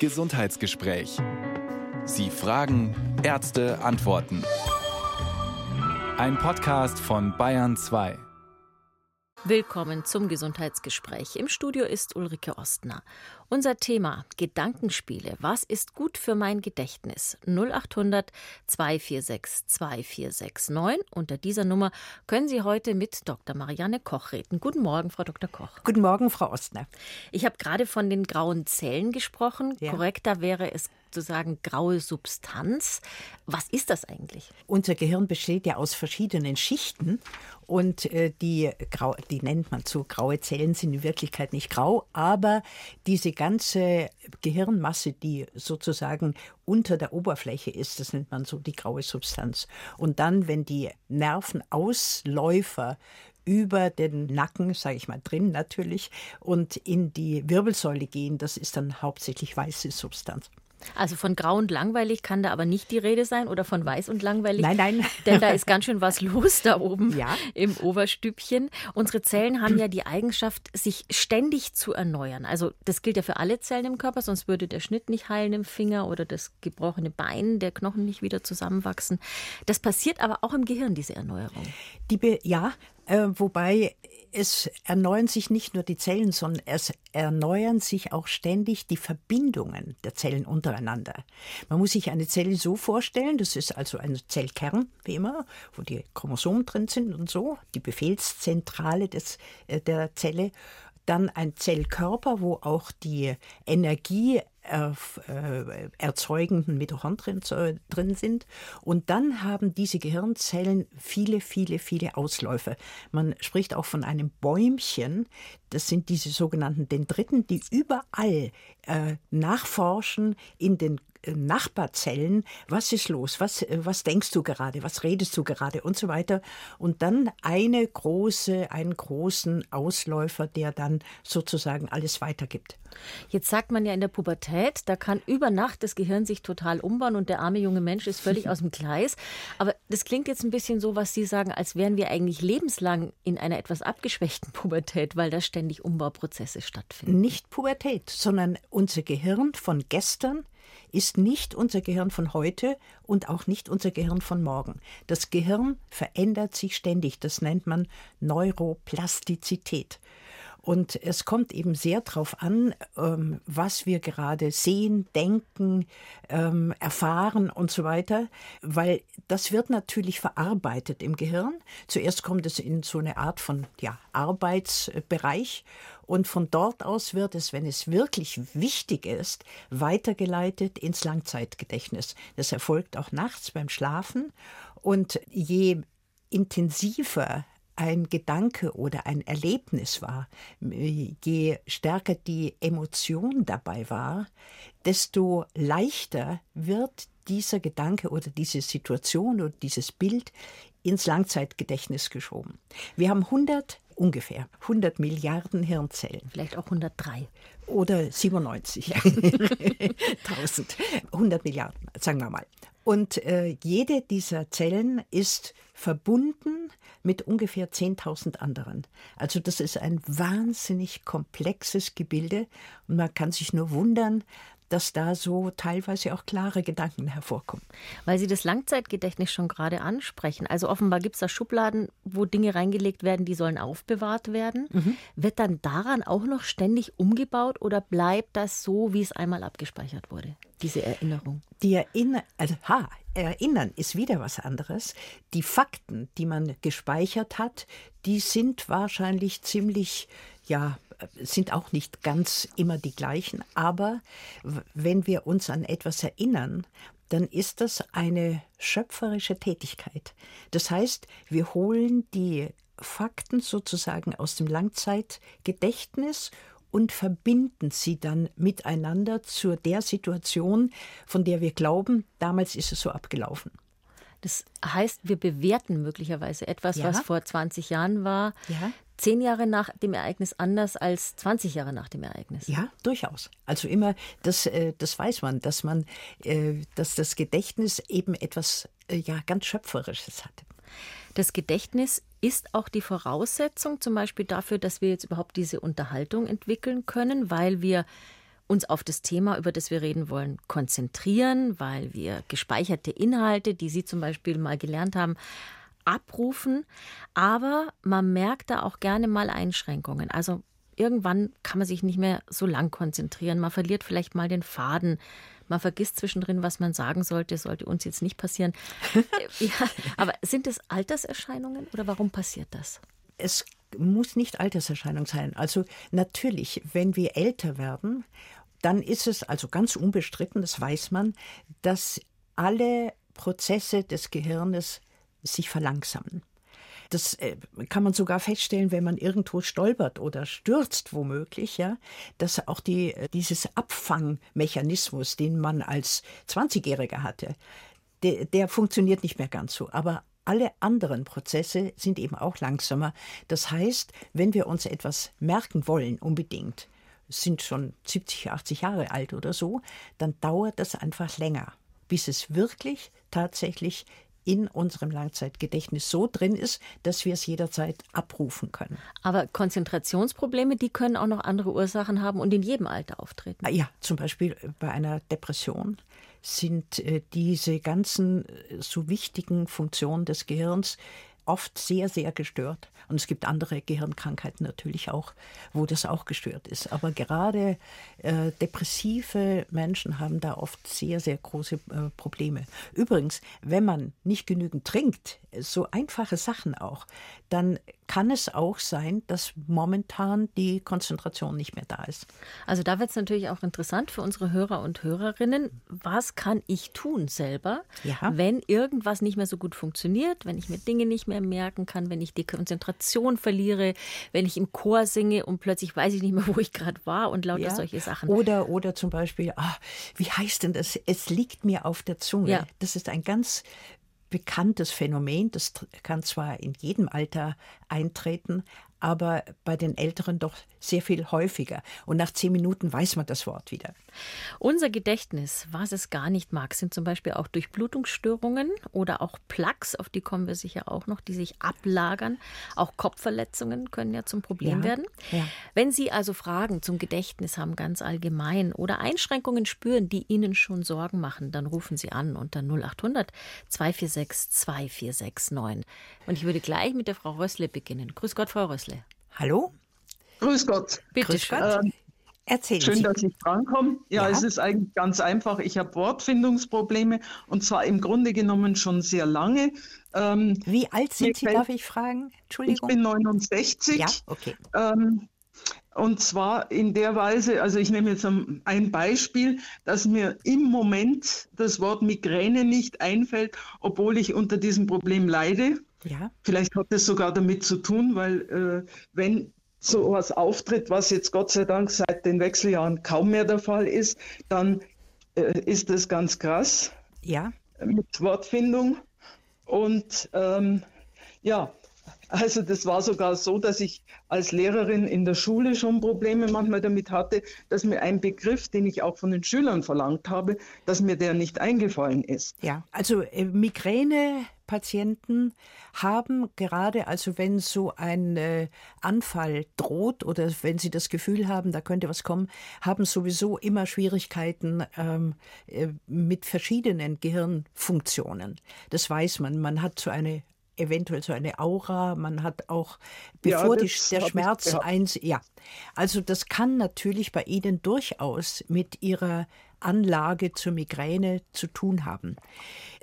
Gesundheitsgespräch. Sie fragen, Ärzte antworten. Ein Podcast von Bayern 2. Willkommen zum Gesundheitsgespräch. Im Studio ist Ulrike Ostner. Unser Thema Gedankenspiele. Was ist gut für mein Gedächtnis? 0800 246 2469. Unter dieser Nummer können Sie heute mit Dr. Marianne Koch reden. Guten Morgen, Frau Dr. Koch. Guten Morgen, Frau Ostner. Ich habe gerade von den grauen Zellen gesprochen. Ja. Korrekter wäre es zu sagen graue Substanz. Was ist das eigentlich? Unser Gehirn besteht ja aus verschiedenen Schichten und äh, die, grau, die nennt man so, graue Zellen sind in Wirklichkeit nicht grau, aber diese ganze Gehirnmasse, die sozusagen unter der Oberfläche ist, das nennt man so die graue Substanz. Und dann, wenn die Nervenausläufer über den Nacken, sage ich mal drin natürlich, und in die Wirbelsäule gehen, das ist dann hauptsächlich weiße Substanz. Also von grau und langweilig kann da aber nicht die Rede sein oder von weiß und langweilig. Nein, nein. Denn da ist ganz schön was los da oben Ja. im Oberstübchen. Unsere Zellen haben ja die Eigenschaft, sich ständig zu erneuern. Also das gilt ja für alle Zellen im Körper, sonst würde der Schnitt nicht heilen im Finger oder das gebrochene Bein, der Knochen nicht wieder zusammenwachsen. Das passiert aber auch im Gehirn, diese Erneuerung. Die ja, äh, wobei es erneuern sich nicht nur die Zellen, sondern es erneuern sich auch ständig die Verbindungen der Zellen untereinander. Man muss sich eine Zelle so vorstellen, das ist also ein Zellkern, wie immer, wo die Chromosomen drin sind und so, die Befehlszentrale des, äh, der Zelle. Dann ein Zellkörper, wo auch die Energie erzeugenden Mitochondrien drin sind. Und dann haben diese Gehirnzellen viele, viele, viele Ausläufe. Man spricht auch von einem Bäumchen. Das sind diese sogenannten Dendriten, die überall äh, nachforschen in den äh, Nachbarzellen, was ist los, was, äh, was denkst du gerade, was redest du gerade und so weiter. Und dann eine große, einen großen Ausläufer, der dann sozusagen alles weitergibt. Jetzt sagt man ja in der Pubertät, da kann über Nacht das Gehirn sich total umbauen und der arme junge Mensch ist völlig aus dem Gleis. Aber das klingt jetzt ein bisschen so, was Sie sagen, als wären wir eigentlich lebenslang in einer etwas abgeschwächten Pubertät, weil da ständig Umbauprozesse stattfinden. Nicht Pubertät, sondern unser Gehirn von gestern ist nicht unser Gehirn von heute und auch nicht unser Gehirn von morgen. Das Gehirn verändert sich ständig. Das nennt man Neuroplastizität. Und es kommt eben sehr darauf an, ähm, was wir gerade sehen, denken, ähm, erfahren und so weiter, weil das wird natürlich verarbeitet im Gehirn. Zuerst kommt es in so eine Art von ja, Arbeitsbereich und von dort aus wird es, wenn es wirklich wichtig ist, weitergeleitet ins Langzeitgedächtnis. Das erfolgt auch nachts beim Schlafen und je intensiver ein Gedanke oder ein Erlebnis war, je stärker die Emotion dabei war, desto leichter wird dieser Gedanke oder diese Situation oder dieses Bild ins Langzeitgedächtnis geschoben. Wir haben 100 ungefähr 100 Milliarden Hirnzellen Vielleicht auch 103. oder 97. 1000. 100 Milliarden, sagen wir mal. Und äh, jede dieser Zellen ist verbunden mit ungefähr 10.000 anderen. Also das ist ein wahnsinnig komplexes Gebilde und man kann sich nur wundern, dass da so teilweise auch klare Gedanken hervorkommen. Weil Sie das Langzeitgedächtnis schon gerade ansprechen. Also offenbar gibt es da Schubladen, wo Dinge reingelegt werden, die sollen aufbewahrt werden. Wird dann daran auch noch ständig umgebaut oder bleibt das so, wie es einmal abgespeichert wurde, diese Erinnerung? Die Erinner also, ha, Erinnern ist wieder was anderes. Die Fakten, die man gespeichert hat, die sind wahrscheinlich ziemlich, ja, sind auch nicht ganz immer die gleichen. Aber wenn wir uns an etwas erinnern, dann ist das eine schöpferische Tätigkeit. Das heißt, wir holen die Fakten sozusagen aus dem Langzeitgedächtnis und verbinden sie dann miteinander zu der Situation, von der wir glauben, damals ist es so abgelaufen. Das heißt, wir bewerten möglicherweise etwas, Ja. was vor 20 Jahren war, Ja. Zehn Jahre nach dem Ereignis anders als 20 Jahre nach dem Ereignis. Ja, durchaus. Also immer, das, äh, das weiß man, dass man, äh, dass das Gedächtnis eben etwas äh, ja ganz Schöpferisches hat. Das Gedächtnis ist auch die Voraussetzung zum Beispiel dafür, dass wir jetzt überhaupt diese Unterhaltung entwickeln können, weil wir uns auf das Thema, über das wir reden wollen, konzentrieren, weil wir gespeicherte Inhalte, die Sie zum Beispiel mal gelernt haben, abrufen. Aber man merkt da auch gerne mal Einschränkungen. Also irgendwann kann man sich nicht mehr so lang konzentrieren. Man verliert vielleicht mal den Faden. Man vergisst zwischendrin, was man sagen sollte. Sollte uns jetzt nicht passieren. ja, aber sind es Alterserscheinungen oder warum passiert das? Es muss nicht Alterserscheinung sein. Also natürlich, wenn wir älter werden, dann ist es also ganz unbestritten, das weiß man, dass alle Prozesse des Gehirnes sich verlangsamen. Das äh, kann man sogar feststellen, wenn man irgendwo stolpert oder stürzt, womöglich, ja, dass auch die, äh, dieses Abfangmechanismus, den man als 20-Jähriger hatte, der, der funktioniert nicht mehr ganz so. Aber alle anderen Prozesse sind eben auch langsamer. Das heißt, wenn wir uns etwas merken wollen, unbedingt, sind schon 70, 80 Jahre alt oder so, dann dauert das einfach länger, bis es wirklich tatsächlich in unserem Langzeitgedächtnis so drin ist, dass wir es jederzeit abrufen können. Aber Konzentrationsprobleme, die können auch noch andere Ursachen haben und in jedem Alter auftreten. Ja, zum Beispiel bei einer Depression sind äh, diese ganzen äh, so wichtigen Funktionen des Gehirns oft sehr, sehr gestört. Und es gibt andere Gehirnkrankheiten natürlich auch, wo das auch gestört ist. Aber gerade äh, depressive Menschen haben da oft sehr, sehr große äh, Probleme. Übrigens, wenn man nicht genügend trinkt, so einfache Sachen auch, dann kann es auch sein, dass momentan die Konzentration nicht mehr da ist. Also da wird es natürlich auch interessant für unsere Hörer und Hörerinnen. Was kann ich tun selber, ja. wenn irgendwas nicht mehr so gut funktioniert, wenn ich mir Dinge nicht mehr merken kann, wenn ich die Konzentration verliere, wenn ich im Chor singe und plötzlich weiß ich nicht mehr, wo ich gerade war und lauter ja. solche Sachen. Oder, oder zum Beispiel, ah, wie heißt denn das? Es liegt mir auf der Zunge. Ja. Das ist ein ganz bekanntes Phänomen. Das kann zwar in jedem Alter eintreten, aber bei den Älteren doch sehr viel häufiger. Und nach zehn Minuten weiß man das Wort wieder. Unser Gedächtnis, was es gar nicht mag, sind zum Beispiel auch Durchblutungsstörungen oder auch Plaques, auf die kommen wir sicher auch noch, die sich ablagern. Auch Kopfverletzungen können ja zum Problem ja, werden. Ja. Wenn Sie also Fragen zum Gedächtnis haben, ganz allgemein, oder Einschränkungen spüren, die Ihnen schon Sorgen machen, dann rufen Sie an unter 0800 246 2469. Und ich würde gleich mit der Frau Rössle beginnen. Grüß Gott, Frau Rössle. Hallo? Grüß Gott. Bitte Grüß Gott. Ähm, Erzählen schön, Sie. dass ich drankomme. Ja, ja, es ist eigentlich ganz einfach. Ich habe Wortfindungsprobleme und zwar im Grunde genommen schon sehr lange. Ähm, Wie alt sind Sie, darf ich fragen? Entschuldigung. Ich bin 69. Ja, okay. Ähm, und zwar in der Weise, also ich nehme jetzt ein Beispiel, dass mir im Moment das Wort Migräne nicht einfällt, obwohl ich unter diesem Problem leide. Ja. Vielleicht hat es sogar damit zu tun, weil äh, wenn so was auftritt, was jetzt Gott sei Dank seit den Wechseljahren kaum mehr der Fall ist, dann äh, ist das ganz krass. Ja. Mit Wortfindung. Und ähm, ja, also das war sogar so, dass ich als Lehrerin in der Schule schon Probleme manchmal damit hatte, dass mir ein Begriff, den ich auch von den Schülern verlangt habe, dass mir der nicht eingefallen ist. Ja, also äh, Migränepatienten haben gerade, also wenn so ein äh, Anfall droht oder wenn sie das Gefühl haben, da könnte was kommen, haben sowieso immer Schwierigkeiten ähm, äh, mit verschiedenen Gehirnfunktionen. Das weiß man. Man hat so eine eventuell so eine Aura, man hat auch, bevor ja, die, der Schmerz eins, ja. Also das kann natürlich bei Ihnen durchaus mit Ihrer Anlage zur Migräne zu tun haben.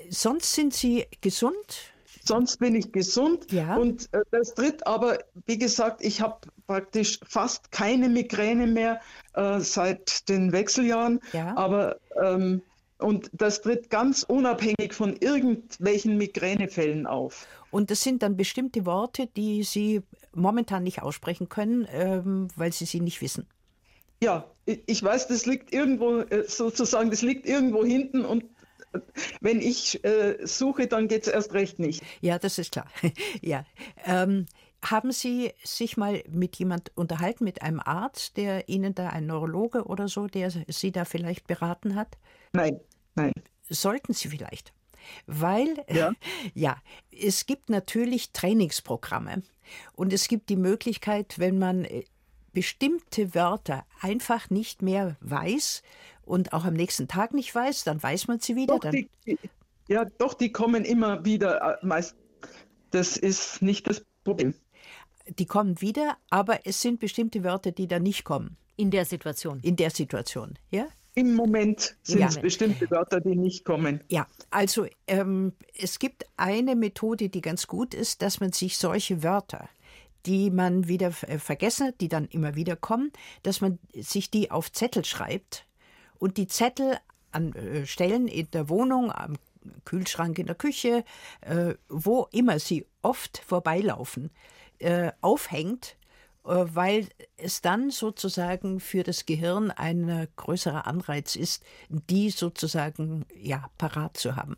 Sonst sind Sie gesund? Sonst bin ich gesund. Ja. Und äh, das tritt aber, wie gesagt, ich habe praktisch fast keine Migräne mehr äh, seit den Wechseljahren. Ja. Aber ähm, und das tritt ganz unabhängig von irgendwelchen Migränefällen auf. Und das sind dann bestimmte Worte, die Sie momentan nicht aussprechen können, ähm, weil Sie sie nicht wissen. Ja, ich weiß, das liegt irgendwo, äh, sozusagen, das liegt irgendwo hinten und äh, wenn ich äh, suche, dann geht es erst recht nicht. Ja, das ist klar. ja. Ähm, haben Sie sich mal mit jemand unterhalten, mit einem Arzt, der Ihnen da, ein Neurologe oder so, der Sie da vielleicht beraten hat? Nein, nein. Sollten Sie vielleicht? Weil, ja. ja, es gibt natürlich Trainingsprogramme und es gibt die Möglichkeit, wenn man äh, bestimmte Wörter einfach nicht mehr weiß und auch am nächsten Tag nicht weiß, dann weiß man sie wieder. Doch, die, ja, doch, die kommen immer wieder. Äh, meist, das ist nicht das Problem. Die kommen wieder, aber es sind bestimmte Wörter, die da nicht kommen. In der Situation. In der Situation, ja? Im Moment sind es bestimmte Wörter, die nicht kommen. Ja, also ähm, es gibt eine Methode, die ganz gut ist, dass man sich solche Wörter, die man wieder äh, vergessen hat, die dann immer wieder kommen, dass man sich die auf Zettel schreibt und die Zettel an äh, Stellen in der Wohnung, am Kühlschrank in der Küche, äh, wo immer sie oft vorbeilaufen, äh, aufhängt weil es dann sozusagen für das Gehirn ein größerer Anreiz ist, die sozusagen ja parat zu haben.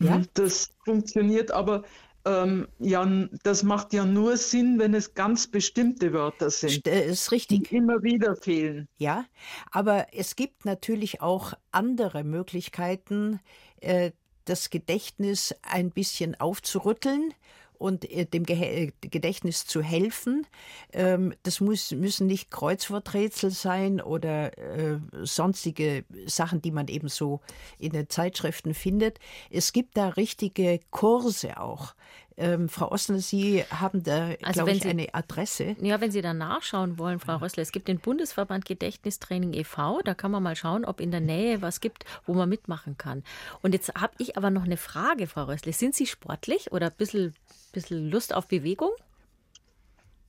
Ja? Mhm, das funktioniert aber ähm, ja, das macht ja nur Sinn, wenn es ganz bestimmte Wörter sind. Das ist richtig. Die immer wieder fehlen. Ja, aber es gibt natürlich auch andere Möglichkeiten, äh, das Gedächtnis ein bisschen aufzurütteln und äh, dem Gedächtnis zu helfen. Ähm, das muss, müssen nicht Kreuzworträtsel sein oder äh, sonstige Sachen, die man eben so in den Zeitschriften findet. Es gibt da richtige Kurse auch. Ähm, Frau Ostner, Sie haben da, also glaube ich, Sie, eine Adresse. Ja, wenn Sie da nachschauen wollen, Frau Rössler, es gibt den Bundesverband Gedächtnistraining e.V., da kann man mal schauen, ob in der Nähe was gibt, wo man mitmachen kann. Und jetzt habe ich aber noch eine Frage, Frau Rössler. Sind Sie sportlich oder ein bisschen bisschen Lust auf Bewegung?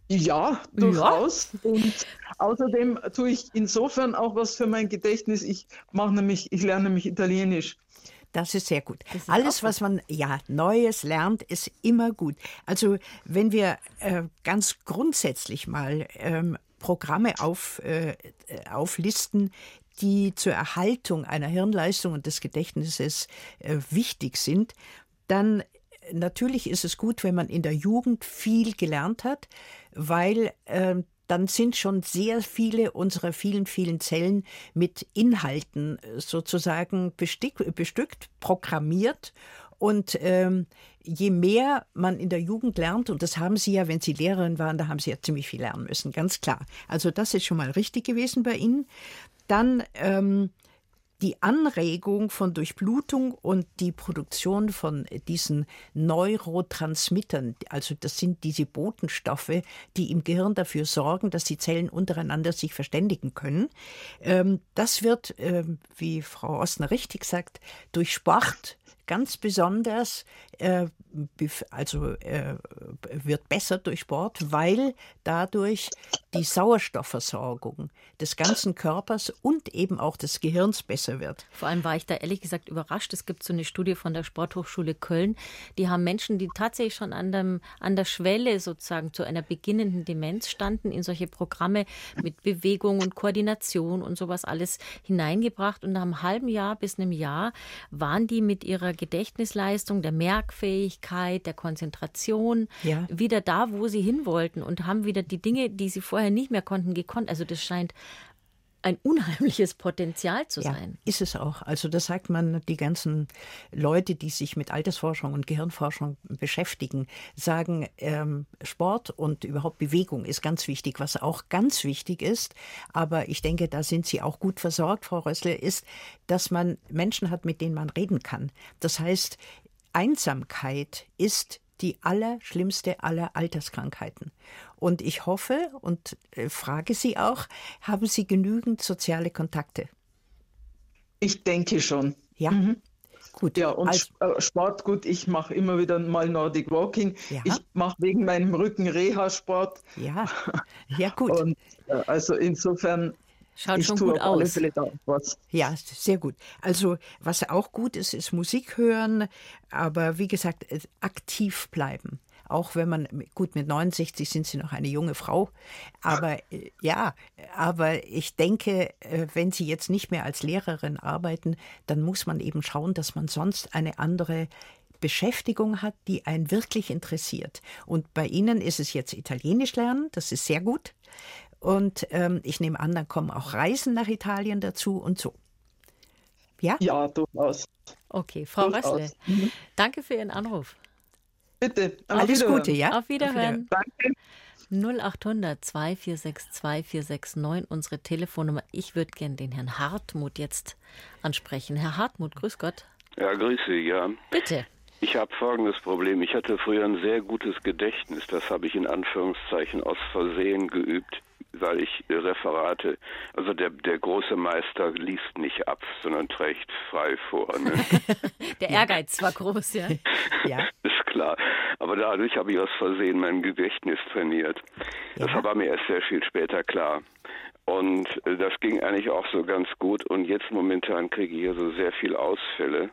Ja, durchaus. Ja. Und außerdem tue ich insofern auch was für mein Gedächtnis. Ich mache nämlich, ich lerne nämlich Italienisch. Das ist sehr gut. Ist Alles, was man ja Neues lernt, ist immer gut. Also wenn wir äh, ganz grundsätzlich mal ähm, Programme auf, äh, auflisten, die zur Erhaltung einer Hirnleistung und des Gedächtnisses äh, wichtig sind, dann natürlich ist es gut, wenn man in der Jugend viel gelernt hat, weil äh, dann sind schon sehr viele unserer vielen, vielen Zellen mit Inhalten äh, sozusagen bestick, bestückt, programmiert. Und ähm, je mehr man in der Jugend lernt, und das haben Sie ja, wenn Sie Lehrerin waren, da haben Sie ja ziemlich viel lernen müssen, ganz klar. Also das ist schon mal richtig gewesen bei Ihnen. Dann ähm, die Anregung von Durchblutung und die Produktion von diesen Neurotransmittern, also das sind diese Botenstoffe, die im Gehirn dafür sorgen, dass die Zellen untereinander sich verständigen können. Ähm, das wird, ähm, wie Frau Ostner richtig sagt, durch Sport ganz besonders äh, also äh, wird besser durch Sport, weil dadurch die Sauerstoffversorgung des ganzen Körpers und eben auch des Gehirns besser wird. Vor allem war ich da ehrlich gesagt überrascht. Es gibt so eine Studie von der Sporthochschule Köln. Die haben Menschen, die tatsächlich schon an, dem, an der Schwelle sozusagen zu einer beginnenden Demenz standen, in solche Programme mit Bewegung und Koordination und sowas alles hineingebracht. Und nach einem halben Jahr bis einem Jahr waren die mit ihrer Gedächtnisleistung, der Merkfähigkeit, der Konzentration, ja. wieder da, wo sie hin wollten und haben wieder die Dinge, die sie vorher nicht mehr konnten, gekonnt. Also das scheint ein unheimliches Potenzial zu ja, sein. Ist es auch. Also das sagt man, die ganzen Leute, die sich mit Altersforschung und Gehirnforschung beschäftigen, sagen, ähm, Sport und überhaupt Bewegung ist ganz wichtig. Was auch ganz wichtig ist, aber ich denke, da sind Sie auch gut versorgt, Frau Rössle, ist, dass man Menschen hat, mit denen man reden kann. Das heißt, Einsamkeit ist die allerschlimmste aller Alterskrankheiten. Und ich hoffe und äh, frage Sie auch, haben Sie genügend soziale Kontakte? Ich denke schon. Ja. Mhm. Gut. Ja, und also, Sport, gut, ich mache immer wieder mal Nordic Walking. Ja. Ich mache wegen meinem Rücken Reha-Sport. Ja, ja gut. Und, äh, also insofern Schaut ich schon gut aus. Ja, sehr gut. Also was auch gut ist, ist Musik hören, aber wie gesagt, aktiv bleiben. Auch wenn man, gut, mit 69 sind Sie noch eine junge Frau, aber äh, ja, aber ich denke, äh, wenn Sie jetzt nicht mehr als Lehrerin arbeiten, dann muss man eben schauen, dass man sonst eine andere Beschäftigung hat, die einen wirklich interessiert. Und bei Ihnen ist es jetzt Italienisch lernen, das ist sehr gut. Und ähm, ich nehme an, dann kommen auch Reisen nach Italien dazu und so. Ja? Ja, durchaus. Okay, Frau Rössle, mhm. danke für Ihren Anruf. Bitte. Alles Gute, ja? Auf Wiederhören. Auf Wiederhören. Danke. 0800 2462 2469, unsere Telefonnummer. Ich würde gern den Herrn Hartmut jetzt ansprechen. Herr Hartmut, grüß Gott. Ja, grüß Sie, ja. Bitte. Ich habe folgendes Problem. Ich hatte früher ein sehr gutes Gedächtnis. Das habe ich in Anführungszeichen aus Versehen geübt, weil ich Referate, also der, der große Meister liest nicht ab, sondern trägt frei vor. Ne? der Ehrgeiz war groß, ja. Ja. Ist klar. Aber dadurch habe ich aus Versehen mein Gedächtnis trainiert. Das Ja. war mir erst sehr viel später klar. Und äh, das ging eigentlich auch so ganz gut. Und jetzt momentan kriege ich hier so sehr viel Ausfälle.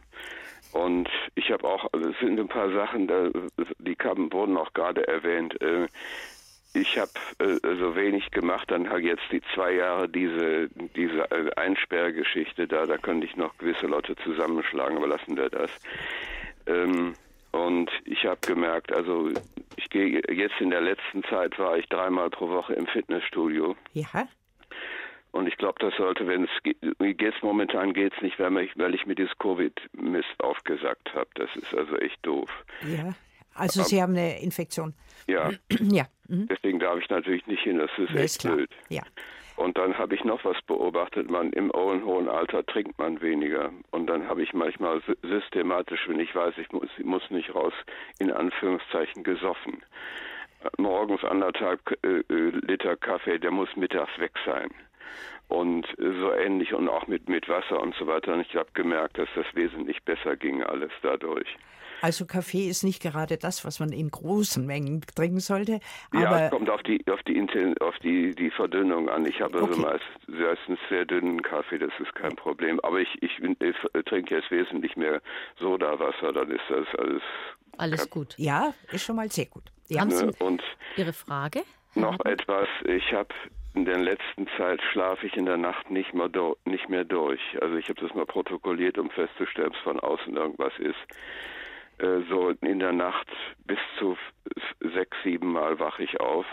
Und ich habe auch, also es sind ein paar Sachen, die kamen, wurden auch gerade erwähnt. Ich habe äh, so wenig gemacht, dann halt jetzt die zwei Jahre diese, diese äh, Einsperrgeschichte da, da könnte ich noch gewisse Leute zusammenschlagen, aber lassen wir das. Ähm, und ich habe gemerkt, also ich gehe jetzt in der letzten Zeit war ich dreimal pro Woche im Fitnessstudio. Ja, Und ich glaube, das sollte, wenn es geht, jetzt momentan geht es nicht, weil ich, weil ich mir dieses Covid-Mist aufgesagt habe. Das ist also echt doof. ja. Also Sie haben eine Infektion. Ja, Ja, mhm. deswegen darf ich natürlich nicht hin. Das ist echt klar. blöd. Ja. Und dann habe ich noch was beobachtet. Man im hohen, hohen Alter trinkt man weniger. Und dann habe ich manchmal sy- systematisch, wenn ich weiß, ich muss, ich muss nicht raus, in Anführungszeichen gesoffen. Morgens anderthalb äh, äh, Liter Kaffee, der muss mittags weg sein. Und äh, so ähnlich und auch mit, mit Wasser und so weiter. Und ich habe gemerkt, dass das wesentlich besser ging alles dadurch. Also Kaffee ist nicht gerade das, was man in großen Mengen trinken sollte. ja, es kommt auf die auf die Inten auf die die Verdünnung an. Ich habe also Okay. meist, meistens sehr dünnen Kaffee, das ist kein Problem. Aber ich ich, bin- ich trinke jetzt wesentlich mehr Sodawasser, dann ist das alles. Alles gut. ja, ist schon mal sehr gut. Ja. Haben Ne? Sie Und Ihre Frage? Herr noch Hartmut? etwas. Ich habe in der letzten Zeit schlafe ich in der Nacht nicht mehr do, nicht mehr durch. Also ich habe das mal protokolliert, um festzustellen, ob es von außen irgendwas ist. Äh, So in der Nacht bis zu sechs, sieben Mal wache ich auf.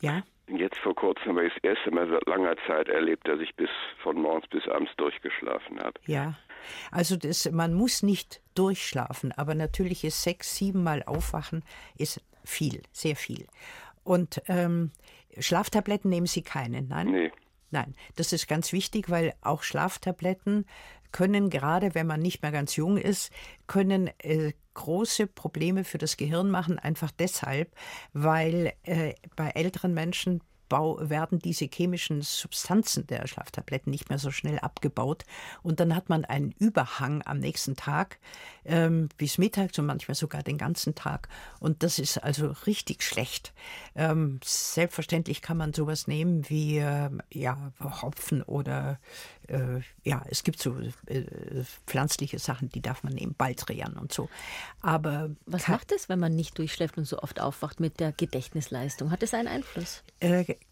ja, Jetzt vor kurzem habe ich das erste Mal seit langer Zeit erlebt, dass ich bis von morgens bis abends durchgeschlafen habe. ja. Also das, man muss nicht durchschlafen, aber natürlich ist sechs, sieben Mal aufwachen ist viel, sehr viel. Und ähm, Schlaftabletten nehmen Sie keine, nein? Nee. Nein, das ist ganz wichtig, weil auch Schlaftabletten können, gerade wenn man nicht mehr ganz jung ist, können äh, große Probleme für das Gehirn machen, einfach deshalb, weil äh, bei älteren Menschen werden diese chemischen Substanzen der Schlaftabletten nicht mehr so schnell abgebaut und dann hat man einen Überhang am nächsten Tag ähm, bis mittags und manchmal sogar den ganzen Tag und das ist also richtig schlecht. Ähm, selbstverständlich kann man sowas nehmen wie äh, ja, Hopfen oder äh, ja, es gibt so äh, pflanzliche Sachen, die darf man nehmen, Baldrian und so. Aber Was macht es, wenn man nicht durchschläft und so oft aufwacht mit der Gedächtnisleistung? Hat es einen Einfluss?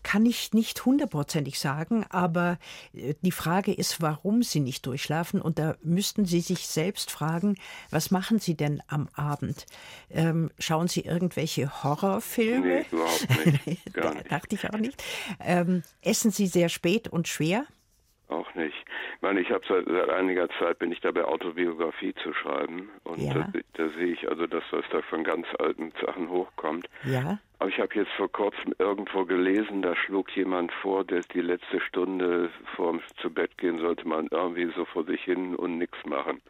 Kann ich nicht hundertprozentig sagen, aber äh, die Frage ist, warum Sie nicht durchschlafen. Und da müssten Sie sich selbst fragen, was machen Sie denn am Abend? Ähm, schauen Sie irgendwelche Horrorfilme? Nee, überhaupt nicht. Gar nicht. dachte ich auch nicht. Ähm, essen Sie sehr spät und schwer? Auch nicht. Ich meine, ich habe seit, seit einiger Zeit bin ich dabei, Autobiografie zu schreiben. Und Ja. da, da sehe ich also, dass das da von ganz alten Sachen hochkommt. Ja. Aber ich habe jetzt vor kurzem irgendwo gelesen, da schlug jemand vor, dass die letzte Stunde vorm zu Bett gehen sollte man irgendwie so vor sich hin und nichts machen.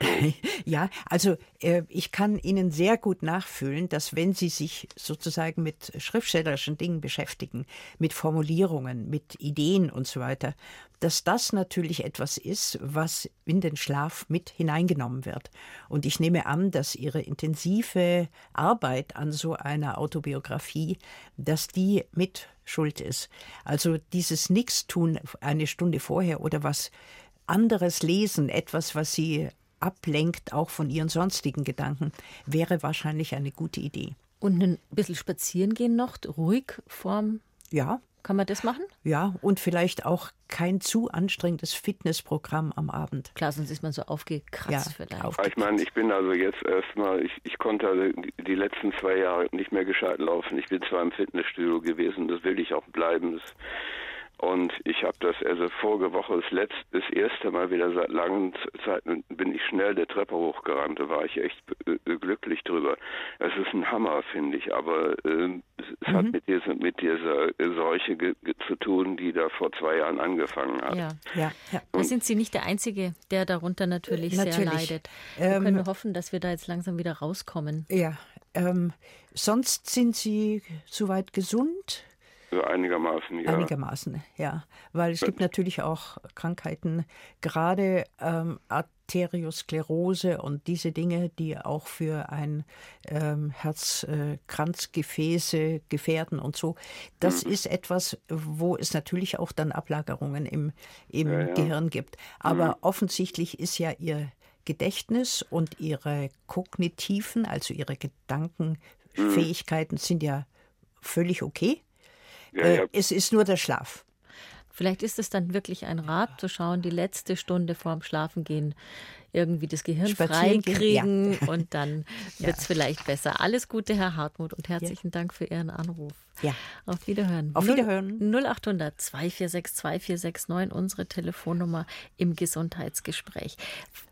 Ja, also äh, ich kann Ihnen sehr gut nachfühlen, dass wenn Sie sich sozusagen mit schriftstellerischen Dingen beschäftigen, mit Formulierungen, mit Ideen und so weiter, dass das natürlich etwas ist, was in den Schlaf mit hineingenommen wird. Und ich nehme an, dass Ihre intensive Arbeit an so einer Autobiografie, dass die mit schuld ist. Also dieses Nichtstun eine Stunde vorher oder was anderes lesen, etwas, was Sie ablenkt, auch von Ihren sonstigen Gedanken, wäre wahrscheinlich eine gute Idee. Und ein bisschen spazieren gehen noch, ruhig vorm. Ja, Kann man das machen? ja, und vielleicht auch kein zu anstrengendes Fitnessprogramm am Abend. Klar, sonst ist man so aufgekratzt Ja, vielleicht. auf- Aber ich meine, ich bin also jetzt erstmal, ich, ich konnte also die, die letzten zwei Jahre nicht mehr gescheit laufen. Ich bin zwar im Fitnessstudio gewesen, das will ich auch bleiben. Das, Und ich habe das also vorige Woche das letzte, das erste Mal wieder seit langen Zeiten bin ich schnell der Treppe hochgerannt. Da war ich echt äh, glücklich drüber. Es ist ein Hammer, finde ich. Aber äh, es mhm. hat mit dieser, mit dieser Seuche zu tun, die da vor zwei Jahren angefangen hat. Ja, ja. ja. Da sind Sie nicht der Einzige, der darunter natürlich, natürlich. sehr leidet. Wir ähm, können hoffen, dass wir da jetzt langsam wieder rauskommen. Ja. Ähm, sonst sind Sie soweit gesund? Also einigermaßen, ja. Einigermaßen, ja. Weil es gibt natürlich auch Krankheiten, gerade ähm, Arteriosklerose und diese Dinge, die auch für ein ähm, Herzkranzgefäße äh, gefährden und so. Das mhm. ist etwas, wo es natürlich auch dann Ablagerungen im, im ja, ja. Gehirn gibt. Aber mhm. offensichtlich ist ja Ihr Gedächtnis und Ihre kognitiven, also Ihre Gedankenfähigkeiten mhm. sind ja völlig okay. Ja, äh, ja. Es ist nur der Schlaf. Vielleicht ist es dann wirklich ein Rat zu schauen, die letzte Stunde vorm Schlafengehen irgendwie das Gehirn freikriegen ja. und dann wird es ja. vielleicht besser. Alles Gute, Herr Hartmut, und herzlichen ja. Dank für Ihren Anruf. Ja. Auf Wiederhören. Auf Wiederhören. 0800 246 2469, unsere Telefonnummer im Gesundheitsgespräch.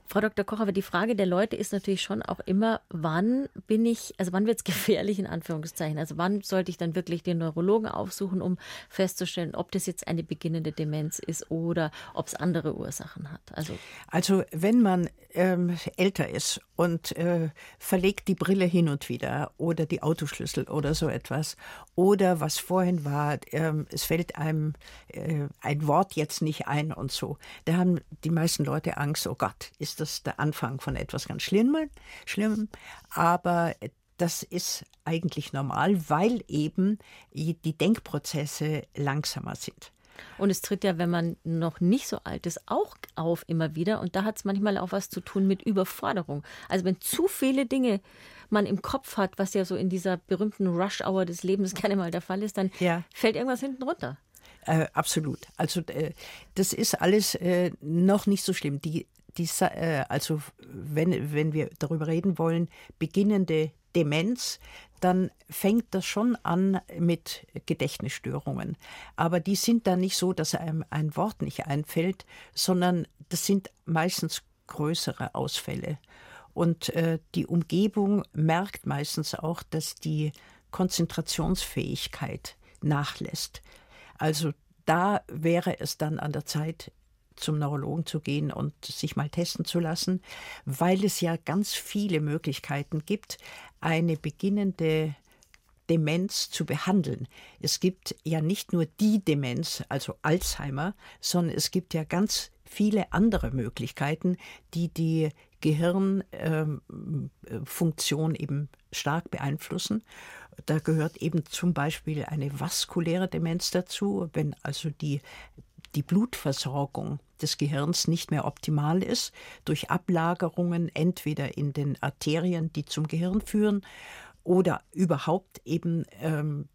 Frau Dr. Koch, aber die Frage der Leute ist natürlich schon auch immer, wann bin ich, also wann wird es gefährlich in Anführungszeichen? Also wann sollte ich dann wirklich den Neurologen aufsuchen, um festzustellen, ob das jetzt eine beginnende Demenz ist oder ob es andere Ursachen hat? Also, also wenn man ähm, älter ist und äh, verlegt die Brille hin und wieder oder die Autoschlüssel oder so etwas oder was vorhin war, ähm, es fällt einem äh, ein Wort jetzt nicht ein und so, da haben die meisten Leute Angst, oh Gott, ist das der Anfang von etwas ganz Schlimmem, Schlimmem aber das ist eigentlich normal, weil eben die Denkprozesse langsamer sind. Und es tritt ja, wenn man noch nicht so alt ist, auch auf immer wieder. Und da hat es manchmal auch was zu tun mit Überforderung. Also wenn zu viele Dinge man im Kopf hat, was ja so in dieser berühmten Rush-Hour des Lebens gerne mal der Fall ist, dann ja. fällt irgendwas hinten runter. Äh, absolut. Also äh, das ist alles äh, noch nicht so schlimm. Die die, äh, also wenn, wenn wir darüber reden wollen, beginnende Demenz, dann fängt das schon an mit Gedächtnisstörungen. Aber die sind dann nicht so, dass einem ein Wort nicht einfällt, sondern das sind meistens größere Ausfälle. Und äh, die Umgebung merkt meistens auch, dass die Konzentrationsfähigkeit nachlässt. Also da wäre es dann an der Zeit, zum Neurologen zu gehen und sich mal testen zu lassen, weil es ja ganz viele Möglichkeiten gibt, eine beginnende Demenz zu behandeln. Es gibt ja nicht nur die Demenz, also Alzheimer, sondern es gibt ja ganz viele andere Möglichkeiten, die die Gehirnfunktion ähm, eben stark beeinflussen. Da gehört eben zum Beispiel eine vaskuläre Demenz dazu, wenn also die die Blutversorgung des Gehirns nicht mehr optimal ist, durch Ablagerungen entweder in den Arterien, die zum Gehirn führen, oder überhaupt eben ähm,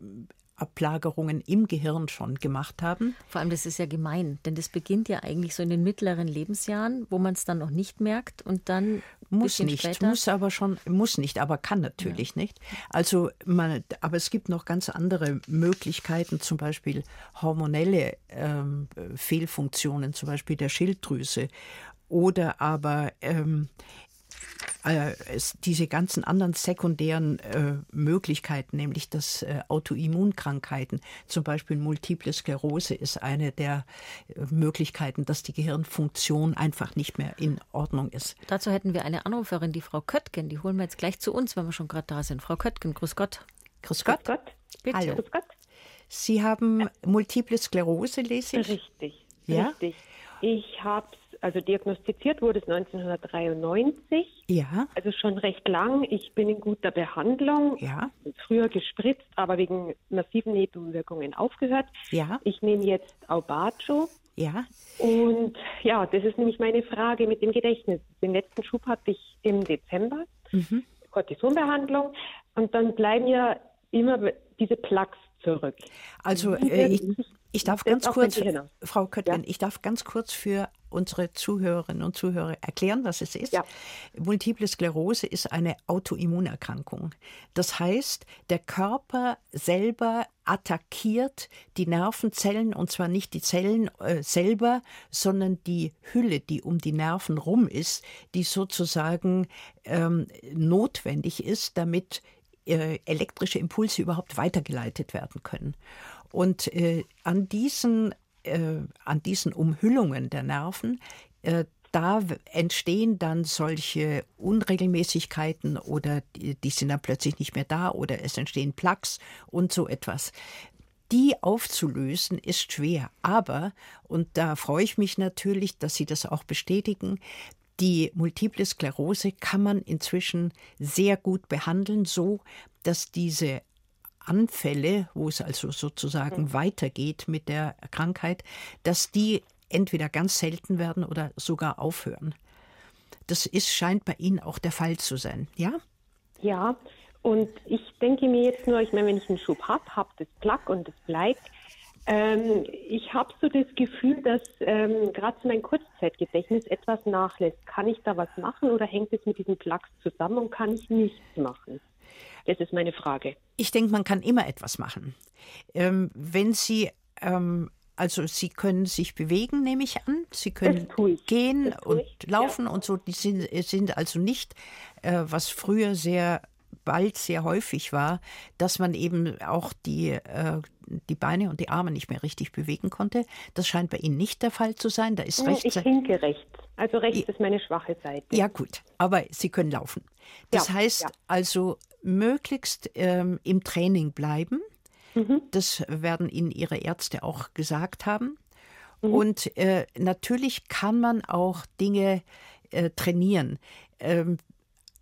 Ablagerungen im Gehirn schon gemacht haben. Vor allem, das ist ja gemein, denn das beginnt ja eigentlich so in den mittleren Lebensjahren, wo man es dann noch nicht merkt und dann muss nicht, später. muss aber schon, muss nicht, aber kann natürlich ja. nicht. Also, man, aber es gibt noch ganz andere Möglichkeiten, zum Beispiel hormonelle ähm, Fehlfunktionen, zum Beispiel der Schilddrüse oder aber ähm, äh, diese ganzen anderen sekundären äh, Möglichkeiten, nämlich dass äh, Autoimmunkrankheiten, zum Beispiel Multiple Sklerose ist eine der äh, Möglichkeiten, dass die Gehirnfunktion einfach nicht mehr in Ordnung ist. Dazu hätten wir eine Anruferin, die Frau Köttgen, die holen wir jetzt gleich zu uns, wenn wir schon gerade da sind. Frau Köttgen, grüß Gott. Grüß Gott. Grüß Gott. Bitte. Hallo. Grüß Gott. Sie haben Multiple Sklerose, lese ich? Richtig. Ja? Richtig. Ich habe also diagnostiziert wurde es 1993. Ja. Also schon recht lang. Ich bin in guter Behandlung. Ja. Früher gespritzt, aber wegen massiven Nebenwirkungen aufgehört. Ja. Ich nehme jetzt Aubacho. Ja. Und ja, das ist nämlich meine Frage mit dem Gedächtnis. Den letzten Schub hatte ich im Dezember. Mhm. Cortisonbehandlung. Und dann bleiben ja immer diese Plaques zurück. Also äh, ich, Ich darf ganz kurz, Frau Köttgen, ja? ich darf ganz kurz für unsere Zuhörerinnen und Zuhörer erklären, was es ist. Ja. Multiple Sklerose ist eine Autoimmunerkrankung. Das heißt, der Körper selber attackiert die Nervenzellen und zwar nicht die Zellen äh, selber, sondern die Hülle, die um die Nerven rum ist, die sozusagen ähm, notwendig ist, damit äh, elektrische Impulse überhaupt weitergeleitet werden können. Und äh, an diesen äh, an diesen Umhüllungen der Nerven, äh, da entstehen dann solche Unregelmäßigkeiten oder die, die, sind dann plötzlich nicht mehr da oder es entstehen Plaques und so etwas. Die aufzulösen ist schwer, aber, und da freue ich mich natürlich, dass Sie das auch bestätigen, die Multiple Sklerose kann man inzwischen sehr gut behandeln, so dass diese Anfälle, wo es also sozusagen mhm. weitergeht mit der Krankheit, dass die entweder ganz selten werden oder sogar aufhören. Das ist, scheint bei Ihnen auch der Fall zu sein, ja? Ja, und ich denke mir jetzt nur, ich meine, wenn ich einen Schub habe, habe das Plack und das bleibt. Ähm, ich habe so das Gefühl, dass ähm, gerade so mein Kurzzeitgedächtnis etwas nachlässt. Kann ich da was machen oder hängt es mit diesen Placks zusammen und kann ich nichts machen? Das ist meine Frage. Ich denke, man kann immer etwas machen. Ähm, wenn Sie ähm, also Sie können sich bewegen, nehme ich an. Sie können gehen und laufen ja. und so. Die sind, sind also nicht, äh, was früher sehr bald sehr häufig war, dass man eben auch die, äh, die Beine und die Arme nicht mehr richtig bewegen konnte. Das scheint bei Ihnen nicht der Fall zu sein. Da ist rechts. Ich hinke rechts. Also rechts ist meine schwache Seite. Ja, gut. Aber Sie können laufen. Das ja, heißt ja. also möglichst ähm, im Training bleiben. Mhm. Das werden Ihnen Ihre Ärzte auch gesagt haben. Mhm. Und äh, natürlich kann man auch Dinge äh, trainieren. Ähm,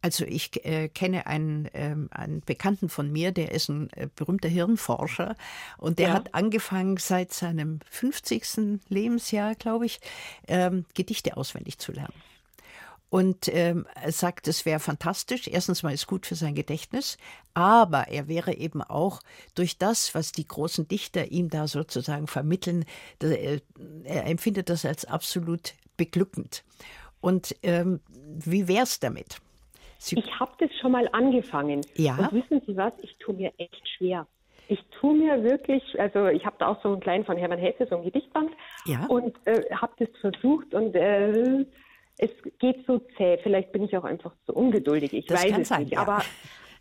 also ich äh, kenne einen, ähm, einen Bekannten von mir, der ist ein äh, berühmter Hirnforscher und der ja. hat angefangen seit seinem 50. Lebensjahr, glaube ich, ähm, Gedichte auswendig zu lernen. Und ähm, er sagt, es wäre fantastisch. Erstens mal ist gut für sein Gedächtnis, aber er wäre eben auch durch das, was die großen Dichter ihm da sozusagen vermitteln, er, er empfindet das als absolut beglückend. Und ähm, wie wäre es damit? Sie ich habe das schon mal angefangen. Ja. Und wissen Sie was? Ich tue mir echt schwer. Ich tue mir wirklich, also ich habe da auch so einen kleinen von Hermann Hesse, so ein Gedichtband. Ja. Und äh, habe das versucht und äh, es geht so zäh. Vielleicht bin ich auch einfach so ungeduldig. Ich das weiß es sein, nicht. Ja. Aber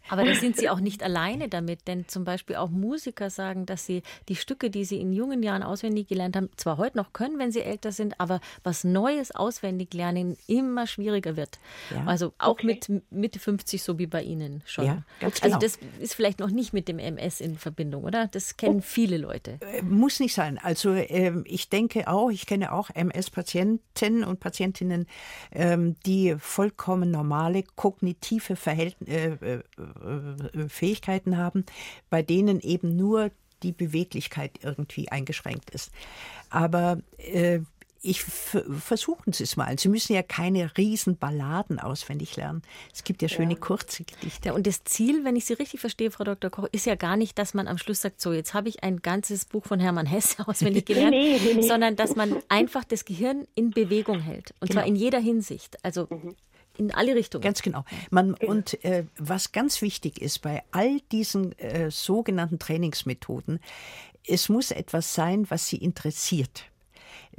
aber da sind Sie auch nicht alleine damit, denn zum Beispiel auch Musiker sagen, dass sie die Stücke, die sie in jungen Jahren auswendig gelernt haben, zwar heute noch können, wenn sie älter sind, aber was Neues auswendig lernen immer schwieriger wird. Ja. Also auch okay. mit Mitte 50, so wie bei Ihnen schon. Ja, ganz also genau. das ist vielleicht noch nicht mit dem MS in Verbindung, oder? Das kennen oh. viele Leute. Äh, muss nicht sein. Also ähm, ich denke auch, ich kenne auch MS-Patienten und Patientinnen, ähm, die vollkommen normale kognitive Verhältnisse äh, äh, äh, Fähigkeiten haben, bei denen eben nur die Beweglichkeit irgendwie eingeschränkt ist. Aber äh, ich versuchen Sie es mal. Sie müssen ja keine Riesenballaden auswendig lernen. Es gibt ja schöne ja. kurze Gedichte. Ja, und das Ziel, wenn ich Sie richtig verstehe, Frau Dr. Koch, ist ja gar nicht, dass man am Schluss sagt, so, jetzt habe ich ein ganzes Buch von Hermann Hesse auswendig gelernt, nee, nee, nee. sondern dass man einfach das Gehirn in Bewegung hält. Und genau. zwar in jeder Hinsicht. Also mhm in alle Richtungen. Ganz genau. Man. Und äh, was ganz wichtig ist bei all diesen äh, sogenannten Trainingsmethoden, es muss etwas sein, was Sie interessiert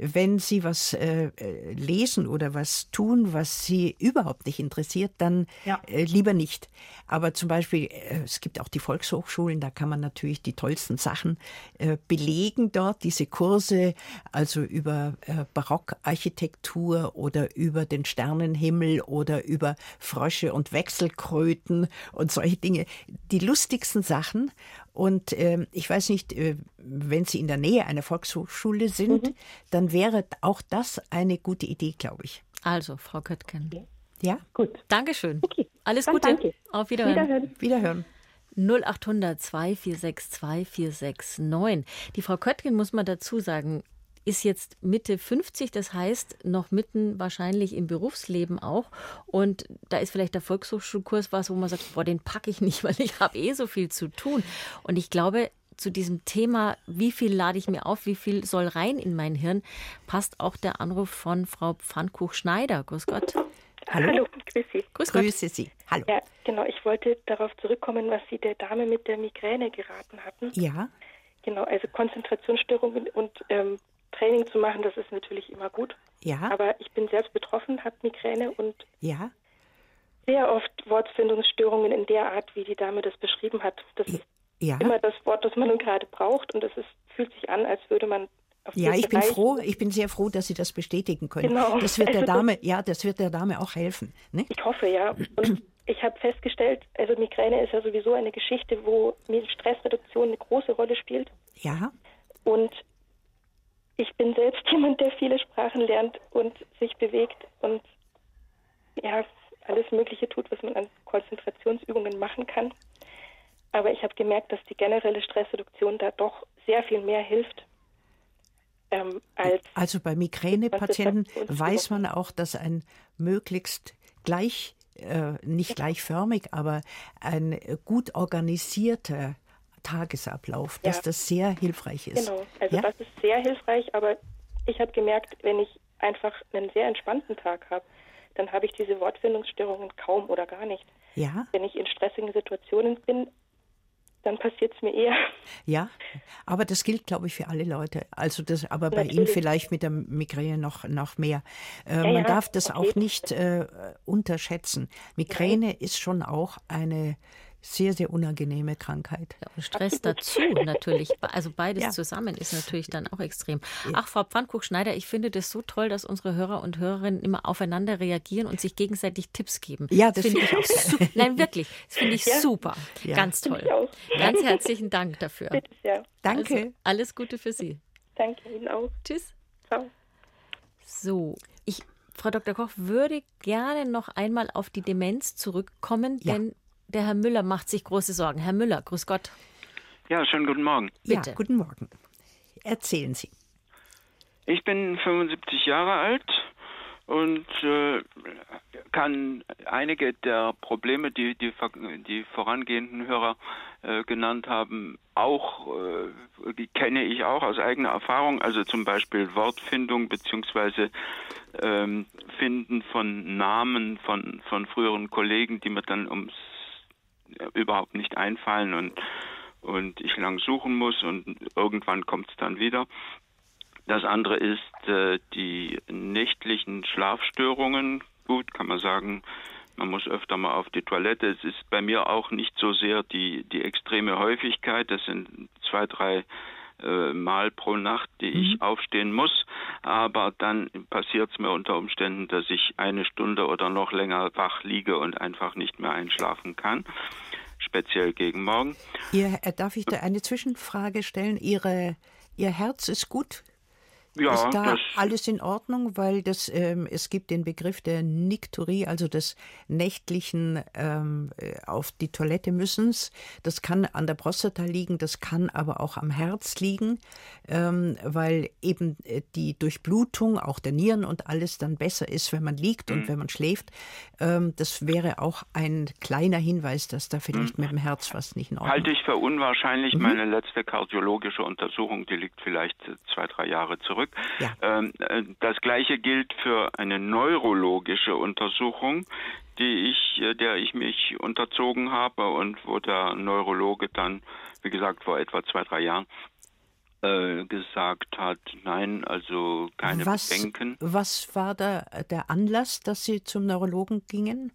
wenn Sie was äh, äh, lesen oder was tun, was Sie überhaupt nicht interessiert, dann ja. äh, lieber nicht. Aber zum Beispiel, äh, es gibt auch die Volkshochschulen, da kann man natürlich die tollsten Sachen äh, belegen dort, diese Kurse, also über äh, Barockarchitektur oder über den Sternenhimmel oder über Frösche und Wechselkröten und solche Dinge. Die lustigsten Sachen. Und äh, ich weiß nicht, äh, wenn Sie in der Nähe einer Volkshochschule sind, mhm. dann wäre auch das eine gute Idee, glaube ich. Also, Frau Köttgen. Ja? Gut. Dankeschön. Okay. Alles Dann Gute. Danke. Auf Wiederhören. Wiederhören. Wiederhören. 0800 246 2469. Die Frau Köttgen, muss man dazu sagen, ist jetzt Mitte 50, das heißt noch mitten wahrscheinlich im Berufsleben auch. Und da ist vielleicht der Volkshochschulkurs was, wo man sagt, boah, den packe ich nicht, weil ich habe eh so viel zu tun. Und ich glaube, zu diesem Thema, wie viel lade ich mir auf, wie viel soll rein in mein Hirn, passt auch der Anruf von Frau Pfannkuch-Schneider. Grüß Gott. Hallo. Hallo, grüß Sie. Grüß Gott. Grüße Sie. Hallo. Ja, genau. Ich wollte darauf zurückkommen, was Sie der Dame mit der Migräne geraten hatten. Ja. Genau, also Konzentrationsstörungen und ähm, Training zu machen, das ist natürlich immer gut. Ja. Aber ich bin selbst betroffen, habe Migräne und Ja. sehr oft Wortfindungsstörungen in der Art, wie die Dame das beschrieben hat. Das ist Ja. immer das Wort, das man nun gerade braucht und es fühlt sich an, als würde man auf Ja, ich bin froh, ich bin sehr froh, dass Sie das bestätigen können. Genau. Das wird der Also Dame, ja, das wird der Dame auch helfen. Ne? Ich hoffe, ja. Und ich habe festgestellt, also Migräne ist ja sowieso eine Geschichte, wo Stressreduktion eine große Rolle spielt. Ja, Und ich bin selbst jemand, der viele Sprachen lernt und sich bewegt und ja, alles Mögliche tut, was man an Konzentrationsübungen machen kann. Aber ich habe gemerkt, dass die generelle Stressreduktion da doch sehr viel mehr hilft. Ähm, als also bei Migränepatienten weiß man auch, dass ein möglichst gleich, äh, nicht gleichförmig, aber ein gut organisierter Tagesablauf, dass Ja. das sehr hilfreich ist. Genau, also ja? das ist sehr hilfreich, aber ich habe gemerkt, wenn ich einfach einen sehr entspannten Tag habe, dann habe ich diese Wortfindungsstörungen kaum oder gar nicht. ja, Wenn ich in stressigen Situationen bin, dann passiert es mir eher. ja, aber das gilt, glaube ich, für alle Leute. Also das, aber bei Ihnen Natürlich. vielleicht mit der Migräne noch, noch mehr. Äh, Ja, man ja, darf das auf auch nicht äh, unterschätzen. Migräne ist schon auch eine sehr, sehr unangenehme Krankheit. Ja, und Stress dazu natürlich. Also beides Ja. zusammen ist natürlich dann auch extrem. Ach, Frau Pfannkuch-Schneider, ich finde das so toll, dass unsere Hörer und Hörerinnen immer aufeinander reagieren und sich gegenseitig Tipps geben. Ja, das finde ich auch su- Nein, wirklich. Das finde ich super. Ja. Ganz Finde toll. Ganz herzlichen Dank dafür. Bitte sehr. Danke. Also, alles Gute für Sie. Danke Ihnen auch. Tschüss. Ciao. So, ich, Frau Dr. Koch, würde gerne noch einmal auf die Demenz zurückkommen, Ja. Der Herr Müller macht sich große Sorgen. Herr Müller, grüß Gott. Ja, schönen guten Morgen. Bitte. Ja, guten Morgen. Erzählen Sie. Ich bin 75 Jahre alt und äh, kann einige der Probleme, die die, die vorangehenden Hörer äh, genannt haben, auch äh, die kenne ich auch aus eigener Erfahrung. Also zum Beispiel Wortfindung beziehungsweise ähm, Finden von Namen von von früheren Kollegen, die mir dann ums überhaupt nicht einfallen und und ich lang suchen muss und irgendwann kommt es dann wieder. Das andere ist äh, die nächtlichen Schlafstörungen. Gut, kann man sagen, man muss öfter mal auf die Toilette. Es ist bei mir auch nicht so sehr die, die extreme Häufigkeit. Das sind zwei, drei äh, Mal pro Nacht, die ich aufstehen muss. Aber dann passiert es mir unter Umständen, dass ich eine Stunde oder noch länger wach liege und einfach nicht mehr einschlafen kann. Speziell gegen morgen. Ihr, äh, darf ich da eine Zwischenfrage stellen? Ihre, Ihr Herz ist gut? Ja, ist da alles in Ordnung? Weil das, ähm, es gibt den Begriff der Nikturie, also des nächtlichen ähm, äh, auf die Toilette müssens. Das kann an der Prostata liegen, das kann aber auch am Herz liegen, ähm, weil eben äh, die Durchblutung, auch der Nieren und alles dann besser ist, wenn man liegt Mhm. und wenn man schläft. Ähm, das wäre auch ein kleiner Hinweis, dass da vielleicht mit dem Herz was nicht in Ordnung Mhm. Halte ich für unwahrscheinlich. Mhm. Meine letzte kardiologische Untersuchung, die liegt vielleicht äh, zwei, drei Jahre zurück. Ja. Ähm, äh, das gleiche gilt für eine neurologische Untersuchung, die ich, äh, der ich mich unterzogen habe und wo der Neurologe dann, wie gesagt, vor etwa zwei, drei Jahren äh, gesagt hat, nein, also keine was, Bedenken. was war da der Anlass, dass Sie zum Neurologen gingen?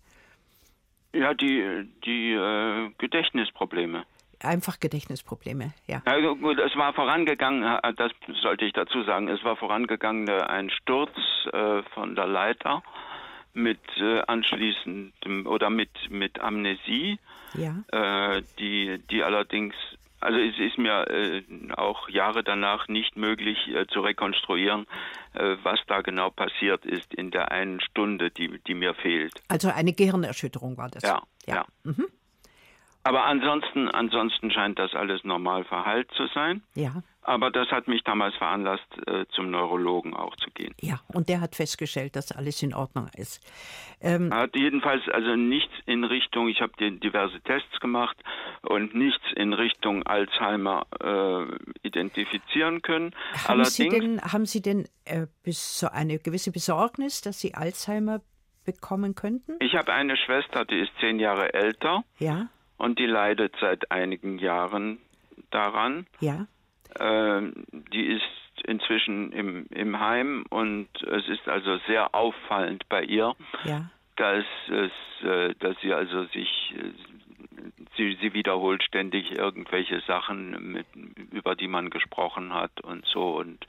Ja, die, die äh, Gedächtnisprobleme. Einfach Gedächtnisprobleme, ja. Ja, gut, es war vorangegangen, äh, das sollte ich dazu sagen, es war vorangegangen ein Sturz äh, von der Leiter mit äh, anschließendem oder mit, mit Amnesie, Ja. die, die allerdings, also es ist mir auch Jahre danach nicht möglich zu rekonstruieren, was da genau passiert ist in der einen Stunde, die, die mir fehlt. Also eine Gehirnerschütterung war das. Ja, ja. Aber ansonsten, ansonsten scheint das alles normal verheilt zu sein. Ja. Aber das hat mich damals veranlasst, äh, zum Neurologen auch zu gehen. Ja, und der hat festgestellt, dass alles in Ordnung ist. Ähm, er hat jedenfalls also nichts in Richtung, ich habe diverse Tests gemacht und nichts in Richtung Alzheimer äh, identifizieren können. Haben Allerdings, Sie denn, haben Sie denn äh, so eine gewisse Besorgnis, dass Sie Alzheimer bekommen könnten? Ich habe eine Schwester, die ist zehn Jahre älter. Ja. Und die leidet seit einigen Jahren daran. Ja. Ähm, die ist inzwischen im, im Heim und es ist also sehr auffallend bei ihr, ja. dass es, äh, dass sie also sich äh, sie, sie wiederholt ständig irgendwelche Sachen, mit, über die man gesprochen hat und so und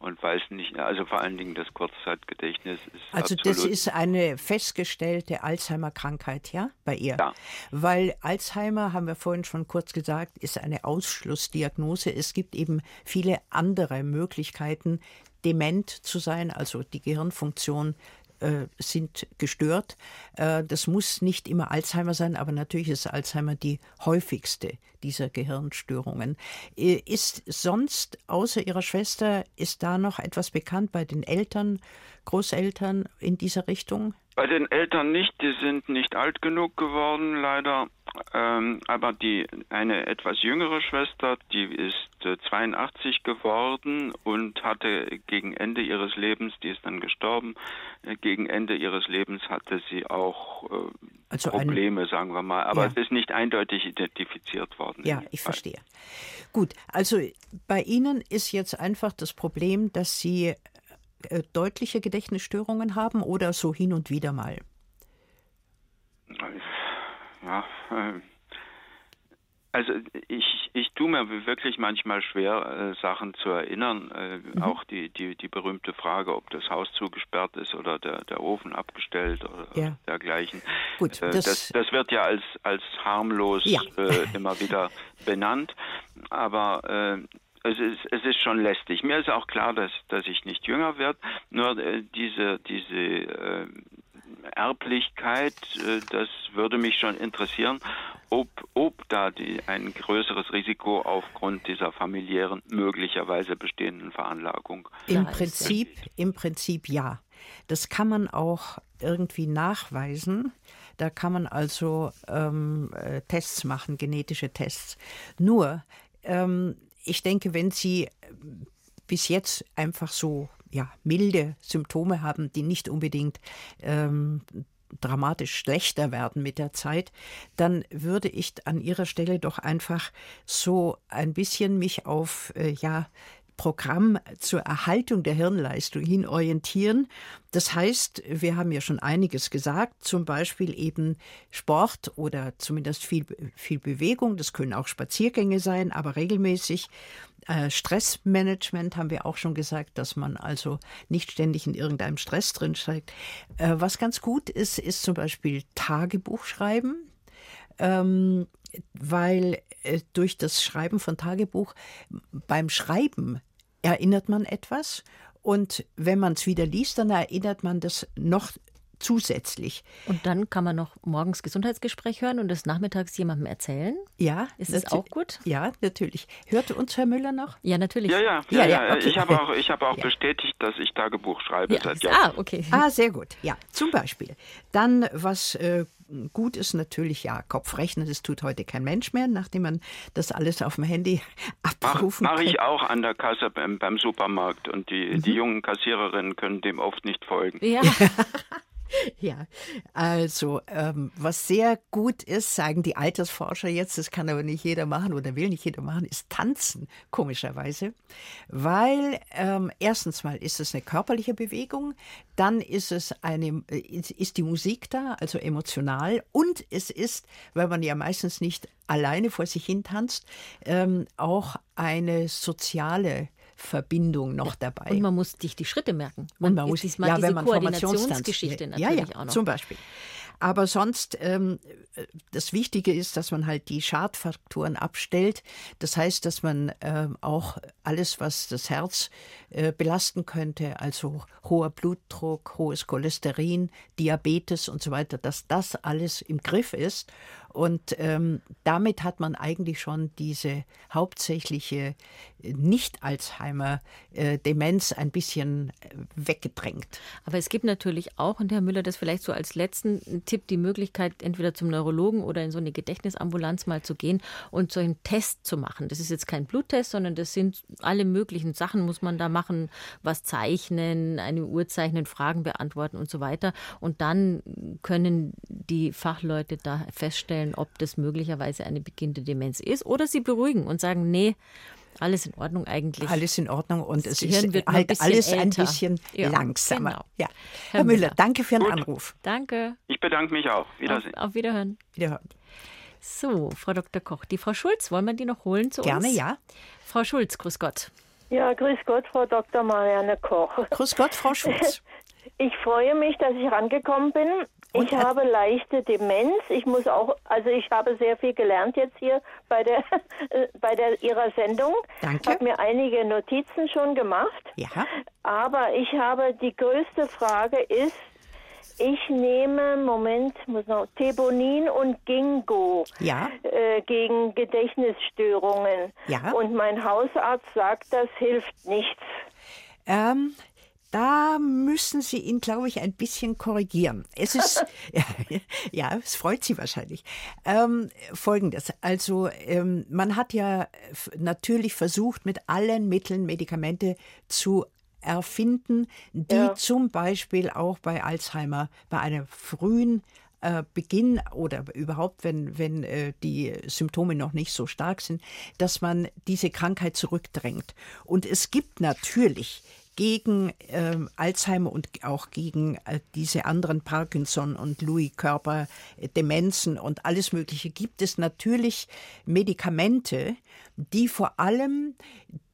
und weiß nicht, also vor allen Dingen das Kurzzeitgedächtnis ist. Also das ist eine festgestellte Alzheimer-Krankheit, ja, bei ihr? Ja. Weil Alzheimer, haben wir vorhin schon kurz gesagt, ist eine Ausschlussdiagnose. Es gibt eben viele andere Möglichkeiten, dement zu sein, also die Gehirnfunktion äh, sind gestört. Äh, das muss nicht immer Alzheimer sein, aber natürlich ist Alzheimer die häufigste dieser Gehirnstörungen. Äh, ist sonst außer ihrer Schwester, ist da noch etwas bekannt bei den Eltern, Großeltern in dieser Richtung? Bei den Eltern nicht, die sind nicht alt genug geworden, leider. Ähm, aber die eine etwas jüngere Schwester, die ist äh, 82 geworden und hatte gegen Ende ihres Lebens, die ist dann gestorben, äh, gegen Ende ihres Lebens hatte sie auch äh, also Probleme, ein, sagen wir mal. Aber ja. es ist nicht eindeutig identifiziert worden. Ja, ich Fall. verstehe. Gut, also bei Ihnen ist jetzt einfach das Problem, dass Sie deutliche Gedächtnisstörungen haben oder so hin und wieder mal? Ja, äh, also ich, ich tue mir wirklich manchmal schwer, äh, Sachen zu erinnern. Äh, mhm. Auch die, die, die berühmte Frage, ob das Haus zugesperrt ist oder der, der Ofen abgestellt oder ja. dergleichen. Gut, äh, das, das, das, wird ja als, als harmlos ja. Äh, immer wieder benannt. Aber es ist, es ist schon lästig. Mir ist auch klar, dass, dass ich nicht jünger werde. Nur äh, diese, diese äh, Erblichkeit, äh, das würde mich schon interessieren, ob, ob da die, ein größeres Risiko aufgrund dieser familiären, möglicherweise bestehenden Veranlagung. Im Prinzip, Im Prinzip ja. Das kann man auch irgendwie nachweisen. Da kann man also ähm, äh, Tests machen, genetische Tests. Nur, ähm, ich denke, wenn Sie äh, bis jetzt einfach so ja, milde Symptome haben, die nicht unbedingt ähm, dramatisch schlechter werden mit der Zeit, dann würde ich an Ihrer Stelle doch einfach so ein bisschen mich auf äh, ja Programm zur Erhaltung der Hirnleistung hin orientieren. Das heißt, wir haben ja schon einiges gesagt, zum Beispiel eben Sport oder zumindest viel, viel Bewegung. Das können auch Spaziergänge sein, aber regelmäßig. Äh, Stressmanagement haben wir auch schon gesagt, dass man also nicht ständig in irgendeinem Stress drin steigt. Äh, was ganz gut ist, ist zum Beispiel Tagebuch schreiben. Ähm, weil äh, durch das Schreiben von Tagebuch beim Schreiben erinnert man etwas. Und wenn man es wieder liest, dann erinnert man das noch zusätzlich. Und dann kann man noch morgens Gesundheitsgespräch hören und des Nachmittags jemandem erzählen? Ja. Ist das auch gut? Ja, natürlich. Hört uns Herr Müller noch? Ja, natürlich. Ja, ja. ja, ja, ja. Okay. Ich habe auch, ich habe auch ja. bestätigt, dass ich Tagebuch schreibe seit Jahren. Ah, okay. Ah, sehr gut. Ja, zum Beispiel. Dann, was äh, gut ist natürlich, ja, Kopfrechnen, das tut heute kein Mensch mehr, nachdem man das alles auf dem Handy abrufen Mach, kann. Mache ich auch an der Kasse beim, beim Supermarkt und die, mhm. die jungen Kassiererinnen können dem oft nicht folgen. Ja. Ja, also ähm, was sehr gut ist, sagen die Altersforscher jetzt, das kann aber nicht jeder machen oder will nicht jeder machen, ist tanzen, komischerweise. Weil ähm, erstens mal ist es eine körperliche Bewegung, dann ist es eine, ist die Musik da, also emotional, und es ist, weil man ja meistens nicht alleine vor sich hin tanzt, ähm, auch eine soziale Verbindung noch dabei. Und man muss sich die Schritte merken. Man, und man muss diesmal ja, diese wenn man Koordinationsgeschichte natürlich ja, ja, auch noch. Zum Beispiel. Aber sonst, ähm, das Wichtige ist, dass man halt die Schadfaktoren abstellt. Das heißt, dass man ähm, auch alles, was das Herz äh, belasten könnte, also hoher Blutdruck, hohes Cholesterin, Diabetes und so weiter, dass das alles im Griff ist. Und ähm, damit hat man eigentlich schon diese hauptsächliche äh, Nicht-Alzheimer-Demenz ein bisschen äh, weggedrängt. Aber es gibt natürlich auch, und Herr Müller, das vielleicht so als letzten Tipp, die Möglichkeit, entweder zum Neurologen oder in so eine Gedächtnisambulanz mal zu gehen und so einen Test zu machen. Das ist jetzt kein Bluttest, sondern das sind alle möglichen Sachen, muss man da machen, was zeichnen, eine Uhr zeichnen, Fragen beantworten und so weiter. Und dann können die Fachleute da feststellen, ob das möglicherweise eine beginnende Demenz ist oder sie beruhigen und sagen, nee, alles in Ordnung eigentlich. Alles in Ordnung und es ist halt ein alles älter. ein bisschen ja, langsamer. Genau. Ja. Herr, Herr Müller, danke für den Gut. Anruf. Danke. Ich bedanke mich auch. Wiedersehen. Auf, auf Wiederhören. Wiederhören. So, Frau Dr. Koch, die Frau Schulz, wollen wir die noch holen zu Gerne, uns? Gerne, ja. Frau Schulz, grüß Gott. Ja, grüß Gott, Frau Dr. Marianne Koch. Grüß Gott, Frau Schulz. Ich freue mich, dass ich rangekommen bin. Und ich habe leichte Demenz. Ich muss auch, also ich habe sehr viel gelernt jetzt hier bei der bei der Ihrer Sendung. Danke. Ich habe mir einige Notizen schon gemacht. Ja. Aber ich habe die größte Frage ist, ich nehme, Moment, muss noch, Thebonin und Ginkgo ja. äh, gegen Gedächtnisstörungen. Ja. Und mein Hausarzt sagt, das hilft nichts. Ähm, da müssen Sie ihn, glaube ich, ein bisschen korrigieren. Es ist, ja, ja, es freut Sie wahrscheinlich. Ähm, Folgendes, also ähm, man hat ja natürlich versucht, mit allen Mitteln Medikamente zu erfinden, die ja. zum Beispiel auch bei Alzheimer, bei einem frühen äh, Beginn oder überhaupt, wenn, wenn äh, die Symptome noch nicht so stark sind, dass man diese Krankheit zurückdrängt. Und es gibt natürlich gegen äh, Alzheimer und auch gegen äh, diese anderen Parkinson und Louis Körper äh, Demenzen und alles Mögliche gibt es natürlich Medikamente, die vor allem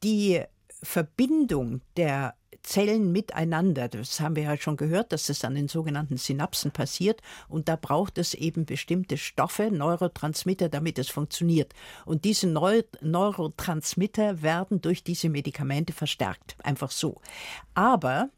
die Verbindung der Zellen miteinander. Das haben wir ja schon gehört, dass das an den sogenannten Synapsen passiert. Und da braucht es eben bestimmte Stoffe, Neurotransmitter, damit es funktioniert. Und diese Neu Neurotransmitter werden durch diese Medikamente verstärkt. Einfach so. Aber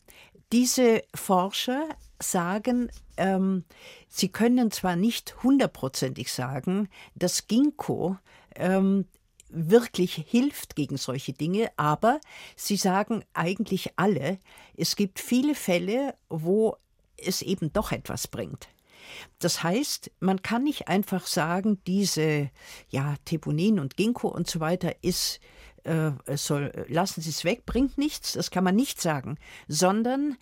diese Forscher sagen, ähm, sie können zwar nicht hundertprozentig sagen, dass Ginkgo ähm, wirklich hilft gegen solche Dinge, aber sie sagen eigentlich alle, es gibt viele Fälle, wo es eben doch etwas bringt. Das heißt, man kann nicht einfach sagen, diese ja, Teponin und Ginkgo und so weiter ist äh, soll, lassen Sie es weg, bringt nichts, das kann man nicht sagen, sondern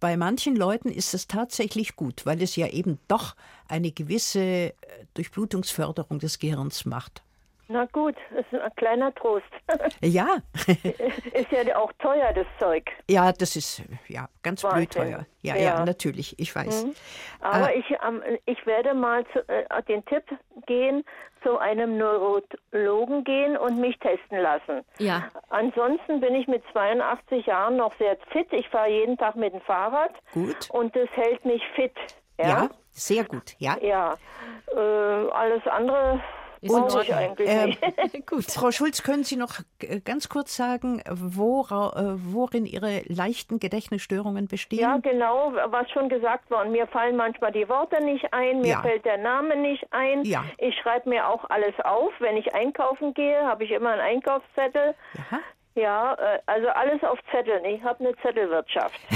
bei manchen Leuten ist es tatsächlich gut, weil es ja eben doch eine gewisse äh, Durchblutungsförderung des Gehirns macht. Na gut, das ist ein kleiner Trost. Ja. ist ja auch teuer, das Zeug. Ja, das ist ja ganz Wahnsinn. blöd teuer. Ja, ja, ja, natürlich, ich weiß. Mhm. Aber äh, ich, ähm, ich werde mal zu, äh, den Tipp gehen, zu einem Neurologen gehen und mich testen lassen. Ja. Ansonsten bin ich mit 82 Jahren noch sehr fit. Ich fahre jeden Tag mit dem Fahrrad. Gut. Und das hält mich fit. Ja, ja sehr gut, ja. Ja. Äh, alles andere ist und, ich eigentlich äh, Gut. Frau Schulz, können Sie noch ganz kurz sagen, wora, äh, worin Ihre leichten Gedächtnisstörungen bestehen? Ja, genau, was schon gesagt worden. Mir fallen manchmal die Worte nicht ein, mir ja. fällt der Name nicht ein. Ja. Ich schreibe mir auch alles auf. Wenn ich einkaufen gehe, habe ich immer einen Einkaufszettel. Ja. Ja, äh, also alles auf Zetteln. Ich habe eine Zettelwirtschaft.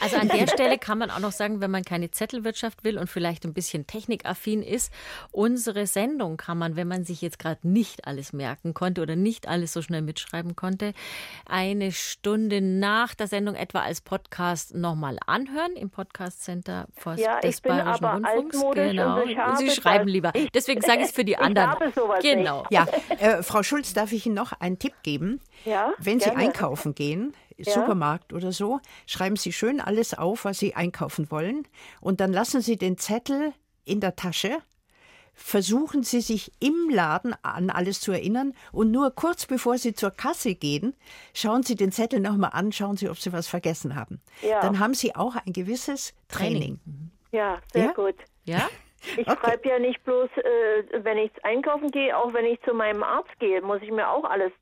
Also an der Stelle kann man auch noch sagen, wenn man keine Zettelwirtschaft will und vielleicht ein bisschen technikaffin ist, unsere Sendung kann man, wenn man sich jetzt gerade nicht alles merken konnte oder nicht alles so schnell mitschreiben konnte, eine Stunde nach der Sendung etwa als Podcast nochmal anhören im Podcast Center ja, des Bayerischen Rundfunks. Genau. Und Sie schreiben lieber. Deswegen sage ich es für die anderen. Ich habe sowas genau. Nicht. Ja, äh, Frau Schulz, darf ich Ihnen noch einen Tipp geben? Ja. Wenn Sie einkaufen gehen, ja. Supermarkt oder so, schreiben Sie schön alles auf, was Sie einkaufen wollen. Und dann lassen Sie den Zettel in der Tasche. Versuchen Sie sich im Laden an alles zu erinnern und nur kurz bevor Sie zur Kasse gehen, schauen Sie den Zettel nochmal an, schauen Sie, ob Sie was vergessen haben. Ja. Dann haben Sie auch ein gewisses Training. Ja, sehr ja? gut. Ja? Ich okay. schreibe ja nicht bloß, äh, wenn ich einkaufen gehe, auch wenn ich zu meinem Arzt gehe, muss ich mir auch alles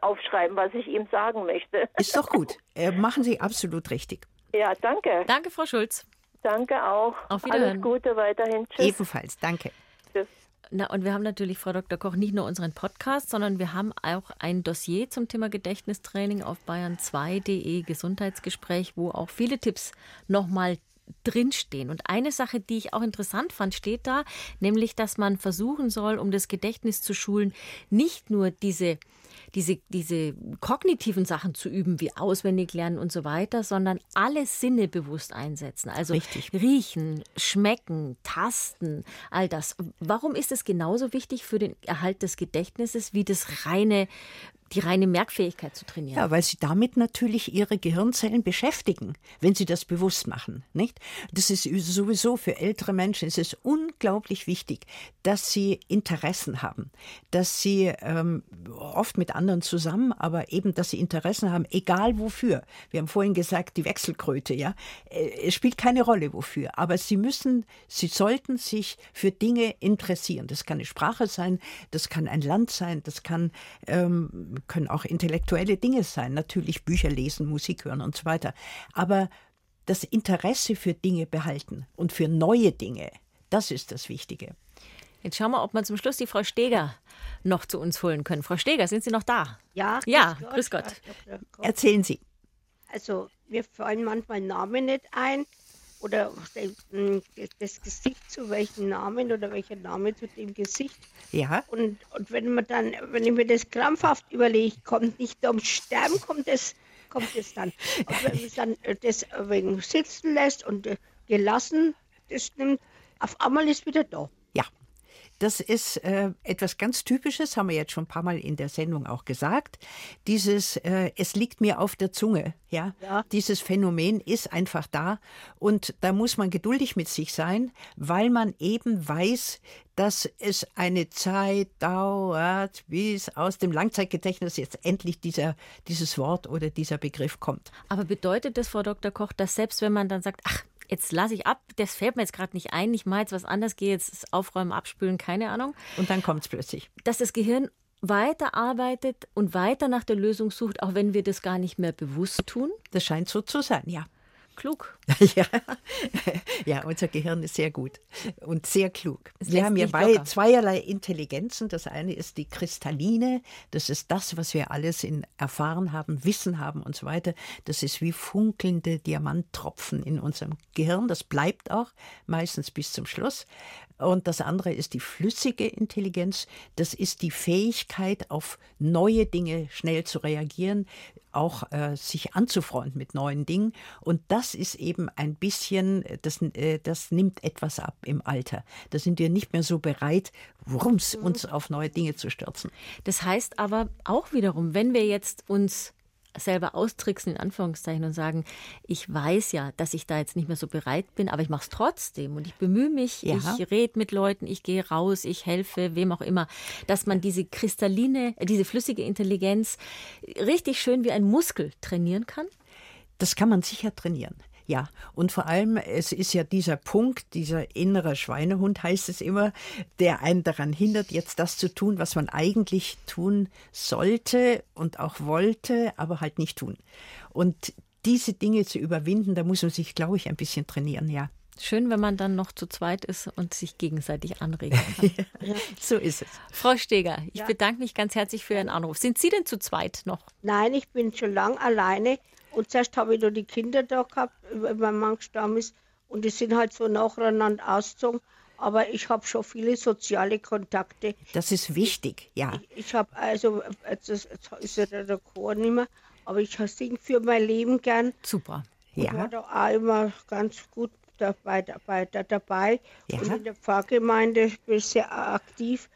aufschreiben, was ich ihm sagen möchte. Ist doch gut. Äh, machen Sie absolut richtig. Ja, danke. Danke, Frau Schulz. Danke auch. Auf Wiederhören. Alles Gute weiterhin. Tschüss. Ebenfalls. Danke. Tschüss. Na, und wir haben natürlich, Frau Dr. Koch, nicht nur unseren Podcast, sondern wir haben auch ein Dossier zum Thema Gedächtnistraining auf bayern2.de Gesundheitsgespräch, wo auch viele Tipps nochmal drinstehen. Und eine Sache, die ich auch interessant fand, steht da, nämlich, dass man versuchen soll, um das Gedächtnis zu schulen, nicht nur diese diese, diese kognitiven Sachen zu üben, wie auswendig lernen und so weiter, sondern alle Sinne bewusst einsetzen. Also Richtig. riechen, schmecken, tasten, all das. Warum ist es genauso wichtig für den Erhalt des Gedächtnisses wie das reine die reine Merkfähigkeit zu trainieren. Ja, weil sie damit natürlich ihre Gehirnzellen beschäftigen, wenn sie das bewusst machen, nicht? Das ist sowieso für ältere Menschen ist es unglaublich wichtig, dass sie Interessen haben, dass sie ähm, oft mit anderen zusammen, aber eben, dass sie Interessen haben, egal wofür. Wir haben vorhin gesagt, die Wechselkröte, ja, äh, es spielt keine Rolle wofür, aber sie müssen, sie sollten sich für Dinge interessieren. Das kann eine Sprache sein, das kann ein Land sein, das kann ähm, können auch intellektuelle Dinge sein, natürlich Bücher lesen, Musik hören und so weiter. Aber das Interesse für Dinge behalten und für neue Dinge, das ist das Wichtige. Jetzt schauen wir, ob wir zum Schluss die Frau Steger noch zu uns holen können. Frau Steger, sind Sie noch da? Ja. Ja, grüß Gott. Grüß Gott. Erzählen Sie. Also, mir fallen manchmal Namen nicht ein oder das Gesicht zu welchem Namen oder welcher Name zu dem Gesicht. Ja. Und, und wenn man dann, wenn ich mir das krampfhaft überlege, kommt nicht ums Sterben, kommt es, kommt es dann. Und wenn man dann äh, das wegen sitzen lässt und äh, gelassen, das nimmt, auf einmal ist wieder da. Das ist äh, etwas ganz Typisches, haben wir jetzt schon ein paar Mal in der Sendung auch gesagt. Dieses, äh, es liegt mir auf der Zunge, ja? ja. Dieses Phänomen ist einfach da und da muss man geduldig mit sich sein, weil man eben weiß, dass es eine Zeit dauert, bis aus dem Langzeitgedächtnis jetzt endlich dieser, dieses Wort oder dieser Begriff kommt. Aber bedeutet das, Frau Dr. Koch, dass selbst wenn man dann sagt, ach, jetzt lasse ich ab, das fällt mir jetzt gerade nicht ein, ich mache jetzt was anderes, gehe jetzt aufräumen, abspülen, keine Ahnung. Und dann kommt es plötzlich. Dass das Gehirn weiterarbeitet und weiter nach der Lösung sucht, auch wenn wir das gar nicht mehr bewusst tun? Das scheint so zu sein, ja klug. ja. ja, unser Gehirn ist sehr gut und sehr klug. wir haben ja bei zweierlei Intelligenzen. Das eine ist die kristalline, das ist das, was wir alles in erfahren haben, Wissen haben und so weiter. Das ist wie funkelnde Diamanttropfen in unserem Gehirn. Das bleibt auch meistens bis zum Schluss. Und das andere ist die flüssige Intelligenz. Das ist die Fähigkeit, auf neue Dinge schnell zu reagieren, auch äh, sich anzufreunden mit neuen Dingen. Und das ist eben ein bisschen, das, äh, das nimmt etwas ab im Alter. Da sind wir nicht mehr so bereit, rums, mhm. uns auf neue Dinge zu stürzen. Das heißt aber auch wiederum, wenn wir jetzt uns selber austricksen, in Anführungszeichen, und sagen, ich weiß ja, dass ich da jetzt nicht mehr so bereit bin, aber ich mache es trotzdem und ich bemühe mich, ja. ich rede mit Leuten, ich gehe raus, ich helfe, wem auch immer, dass man diese kristalline, diese flüssige Intelligenz richtig schön wie ein Muskel trainieren kann? Das kann man sicher trainieren. Ja, und vor allem, es ist ja dieser Punkt, dieser innere Schweinehund heißt es immer, der einen daran hindert, jetzt das zu tun, was man eigentlich tun sollte und auch wollte, aber halt nicht tun. Und diese Dinge zu überwinden, da muss man sich, glaube ich, ein bisschen trainieren, ja. Schön, wenn man dann noch zu zweit ist und sich gegenseitig anregen kann. ja, so ist es. Frau Steger, ich ja. bedanke mich ganz herzlich für Ihren Anruf. Sind Sie denn zu zweit noch? Nein, ich bin schon lange alleine. Und zuerst habe ich nur die Kinder da gehabt, weil mein Mann gestorben ist. Und die sind halt so nacheinander ausgezogen. Aber ich habe schon viele soziale Kontakte. Das ist wichtig, ja. Ich, ich habe also, das ist ja der Chor nicht mehr, aber ich singe für mein Leben gern. Super. Ja. Ich war da auch immer ganz gut dabei, dabei, dabei. Ja. Und in der Pfarrgemeinde bin ich sehr aktiv.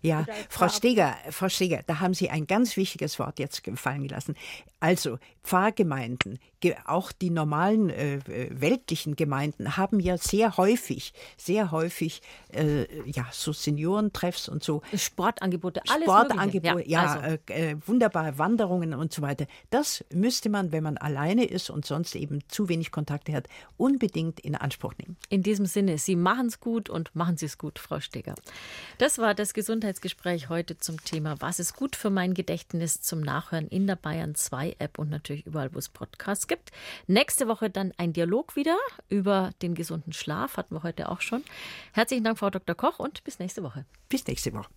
Ja, Frau Steger, Frau Steger, da haben Sie ein ganz wichtiges Wort jetzt gefallen gelassen. Also Pfarrgemeinden, auch die normalen äh, äh, weltlichen Gemeinden haben ja sehr häufig, sehr häufig äh, ja so Seniorentreffs und so Sportangebote, alles Sportangebote, ja, ja also. äh, wunderbare Wanderungen und so weiter. Das müsste man, wenn man alleine ist und sonst eben zu wenig Kontakte hat, unbedingt in Anspruch nehmen. In diesem Sinne, Sie machen es gut und machen Sie es gut, Frau Steger. Das war das Gesundheitsgespräch heute zum Thema Was ist gut für mein Gedächtnis zum Nachhören in der Bayern 2 App und natürlich überall, wo es Podcasts gibt. Nächste Woche dann ein Dialog wieder über den gesunden Schlaf, hatten wir heute auch schon. Herzlichen Dank, Frau Dr. Koch, und bis nächste Woche. Bis nächste Woche.